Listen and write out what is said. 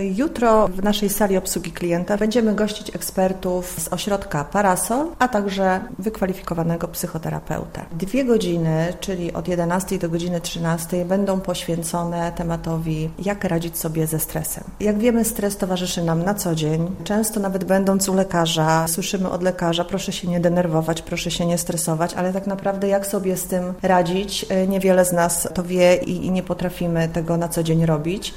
Jutro w naszej sali obsługi klienta będziemy gościć ekspertów z ośrodka Parasol, a także wykwalifikowanego psychoterapeutę. Dwie godziny, czyli od 11 do godziny 13, będą poświęcone tematowi, jak radzić sobie ze stresem. Jak wiemy, stres towarzyszy nam na co dzień. Często nawet będąc u lekarza, słyszymy od lekarza, proszę się nie denerwować, proszę się nie stresować, ale tak naprawdę jak sobie z tym radzić, e, niewiele z nas to wie i nie potrafimy tego na co dzień robić.